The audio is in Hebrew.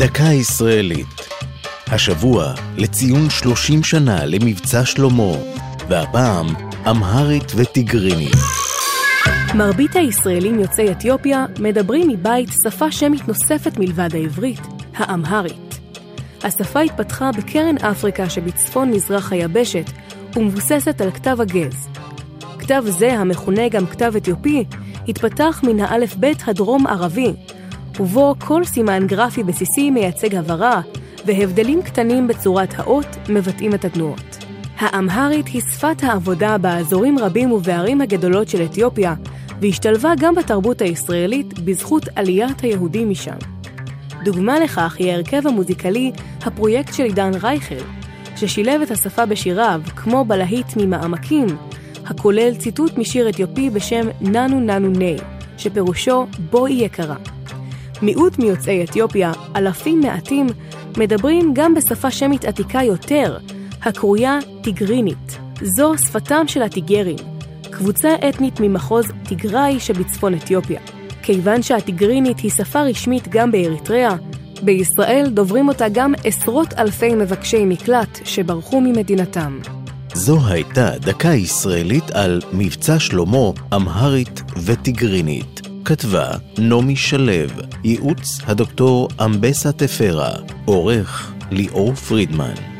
דקה ישראלית. השבוע לציון 30 שנה למבצע שלמה, והפעם אמהרית וטיגרינית. מרבית הישראלים יוצאי אתיופיה מדברים מבית שפה שמית נוספת מלבד העברית, האמהרית. השפה התפתחה בקרן אפריקה שבצפון מזרח היבשת ומבוססת על כתב הגז. כתב זה, המכונה גם כתב אתיופי, התפתח מן האלף-בית הדרום-ערבי, ובו כל סימן גרפי בסיסי מייצג הברה, והבדלים קטנים בצורת האות מבטאים את התנועות. האמהרית היא שפת העבודה באזורים רבים ובערים הגדולות של אתיופיה, והשתלבה גם בתרבות הישראלית בזכות עליית היהודים משם. דוגמה לכך היא ההרכב המוזיקלי הפרויקט של עידן רייכל, ששילב את השפה בשיריו, כמו בלהיט ממעמקים, הכולל ציטוט משיר אתיופי בשם ננו ננו ני, שפירושו בואי יקרה. מיעוט מיוצאי אתיופיה, אלפים מעטים, מדברים גם בשפה שמית עתיקה יותר, הקרויה טיגרינית. זו שפתם של הטיגרים, קבוצה אתנית ממחוז טיגראי שבצפון אתיופיה. כיוון שהטיגרינית היא שפה רשמית גם באריתריאה, בישראל דוברים אותה גם עשרות אלפי מבקשי מקלט שברחו ממדינתם. זו הייתה דקה ישראלית על מבצע שלמה, אמהרית וטיגרינית. כתבה נעמי שלו, ייעוץ הדוקטור אמבסה תפרה, עורך ליאור פרידמן.